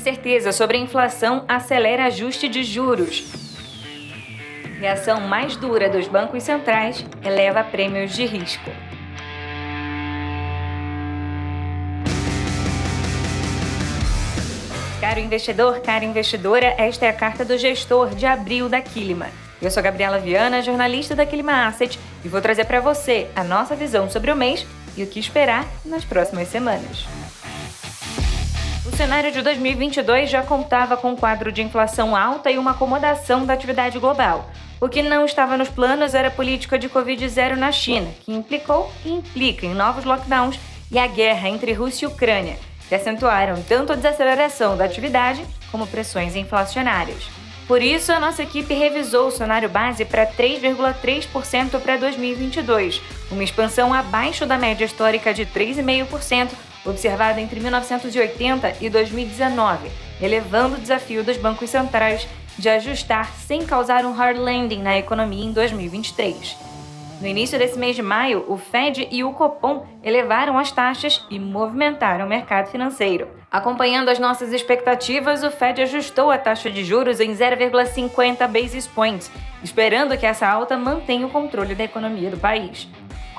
Incerteza sobre a inflação acelera ajuste de juros. Reação mais dura dos bancos centrais eleva prêmios de risco. Caro investidor, cara investidora, esta é a carta do gestor de abril da Quilima. Eu sou Gabriela Viana, jornalista da Quilima Asset, e vou trazer para você a nossa visão sobre o mês e o que esperar nas próximas semanas. O cenário de 2022 já contava com um quadro de inflação alta e uma acomodação da atividade global. O que não estava nos planos era a política de Covid-0 na China, que implicou e implica em novos lockdowns e a guerra entre Rússia e Ucrânia, que acentuaram tanto a desaceleração da atividade como pressões inflacionárias. Por isso, a nossa equipe revisou o cenário base para 3,3% para 2022, uma expansão abaixo da média histórica de 3,5% observada entre 1980 e 2019, elevando o desafio dos bancos centrais de ajustar sem causar um hard landing na economia em 2023. No início desse mês de maio, o Fed e o Copom elevaram as taxas e movimentaram o mercado financeiro. Acompanhando as nossas expectativas, o Fed ajustou a taxa de juros em 0,50 basis points, esperando que essa alta mantenha o controle da economia do país.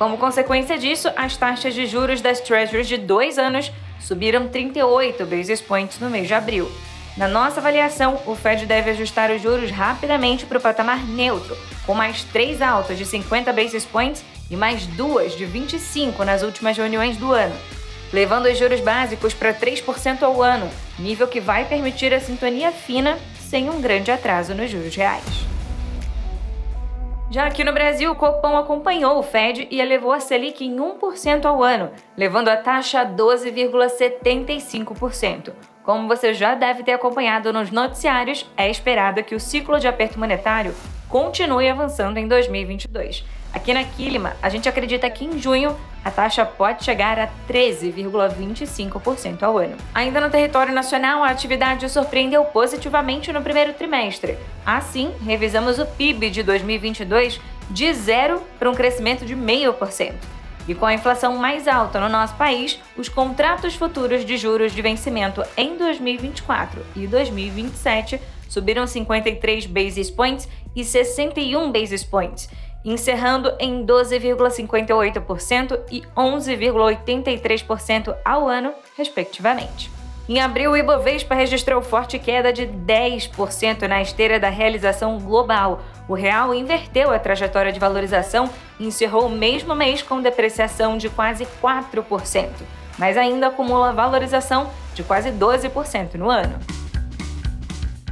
Como consequência disso, as taxas de juros das Treasuries de dois anos subiram 38 basis points no mês de abril. Na nossa avaliação, o Fed deve ajustar os juros rapidamente para o patamar neutro, com mais três altas de 50 basis points e mais duas de 25 nas últimas reuniões do ano, levando os juros básicos para 3% ao ano, nível que vai permitir a sintonia fina sem um grande atraso nos juros reais. Já aqui no Brasil, o Copom acompanhou o Fed e elevou a Selic em 1% ao ano, levando a taxa a 12,75%. Como você já deve ter acompanhado nos noticiários, é esperado que o ciclo de aperto monetário continue avançando em 2022. Aqui na Quilima, a gente acredita que em junho a taxa pode chegar a 13,25% ao ano. Ainda no território nacional, a atividade surpreendeu positivamente no primeiro trimestre. Assim, revisamos o PIB de 2022 de zero para um crescimento de 0,5%. E com a inflação mais alta no nosso país, os contratos futuros de juros de vencimento em 2024 e 2027 subiram 53 basis points e 61 basis points, encerrando em 12,58% e 11,83% ao ano, respectivamente. Em abril, o Ibovespa registrou forte queda de 10% na esteira da realização global. O real inverteu a trajetória de valorização e encerrou o mesmo mês com depreciação de quase 4%, mas ainda acumula valorização de quase 12% no ano.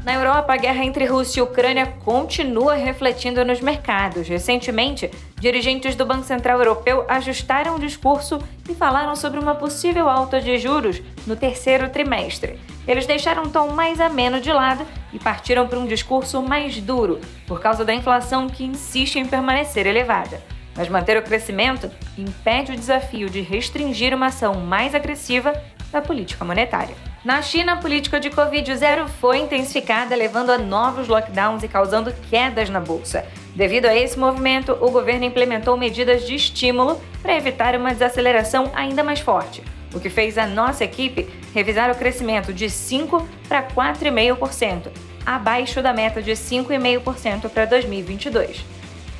Na Europa, a guerra entre Rússia e Ucrânia continua refletindo nos mercados. Recentemente, dirigentes do Banco Central Europeu ajustaram o discurso e falaram sobre uma possível alta de juros no terceiro trimestre. Eles deixaram um tom mais ameno de lado e partiram para um discurso mais duro, por causa da inflação que insiste em permanecer elevada. Mas manter o crescimento impede o desafio de restringir uma ação mais agressiva da política monetária. Na China, a política de Covid-0 foi intensificada, levando a novos lockdowns e causando quedas na bolsa. Devido a esse movimento, o governo implementou medidas de estímulo para evitar uma desaceleração ainda mais forte, o que fez a nossa equipe revisar o crescimento de 5% para 4,5%, abaixo da meta de 5,5% para 2022.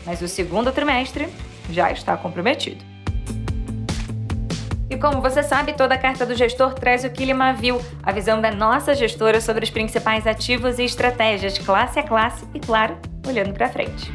Mas o segundo trimestre já está comprometido. E como você sabe, toda carta do gestor traz o Kilima View, a visão da nossa gestora sobre os principais ativos e estratégias classe a classe e, claro, olhando para frente.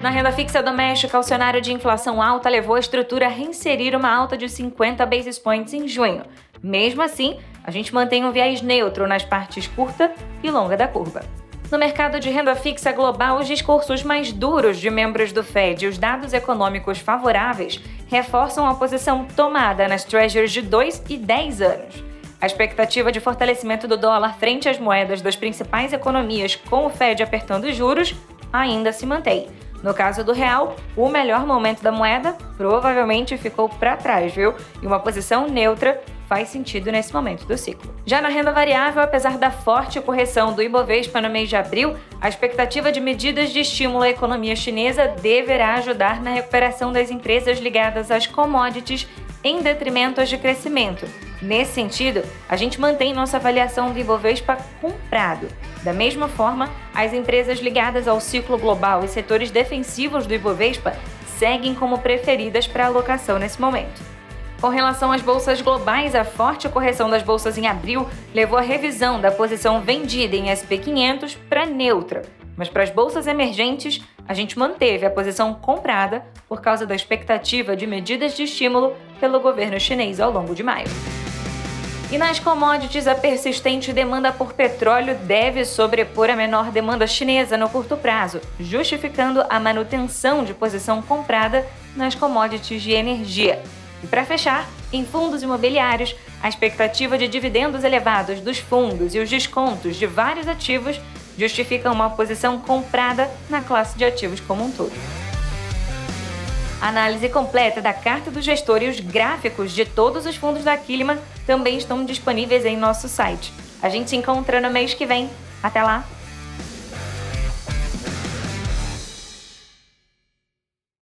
Na renda fixa doméstica, o cenário de inflação alta levou a estrutura a reinserir uma alta de 50 basis points em junho. Mesmo assim, a gente mantém um viés neutro nas partes curta e longa da curva. No mercado de renda fixa global, os discursos mais duros de membros do Fed e os dados econômicos favoráveis reforçam a posição tomada nas treasuries de 2 e 10 anos. A expectativa de fortalecimento do dólar frente às moedas das principais economias, com o Fed apertando os juros, ainda se mantém. No caso do real, o melhor momento da moeda provavelmente ficou para trás, viu? E uma posição neutra faz sentido nesse momento do ciclo. Já na renda variável, apesar da forte correção do Ibovespa no mês de abril, a expectativa de medidas de estímulo à economia chinesa deverá ajudar na recuperação das empresas ligadas às commodities em detrimento às de crescimento, Nesse sentido, a gente mantém nossa avaliação do Ibovespa comprado. Da mesma forma, as empresas ligadas ao ciclo global e setores defensivos do Ibovespa seguem como preferidas para alocação nesse momento. Com relação às bolsas globais, a forte correção das bolsas em abril levou a revisão da posição vendida em SP500 para neutra. Mas para as bolsas emergentes, a gente manteve a posição comprada por causa da expectativa de medidas de estímulo pelo governo chinês ao longo de maio. E nas commodities, a persistente demanda por petróleo deve sobrepor a menor demanda chinesa no curto prazo, justificando a manutenção de posição comprada nas commodities de energia. E para fechar, em fundos imobiliários, a expectativa de dividendos elevados dos fundos e os descontos de vários ativos justificam uma posição comprada na classe de ativos como um todo. A análise completa da carta do gestor e os gráficos de todos os fundos da Quilima também estão disponíveis em nosso site. A gente se encontra no mês que vem. Até lá!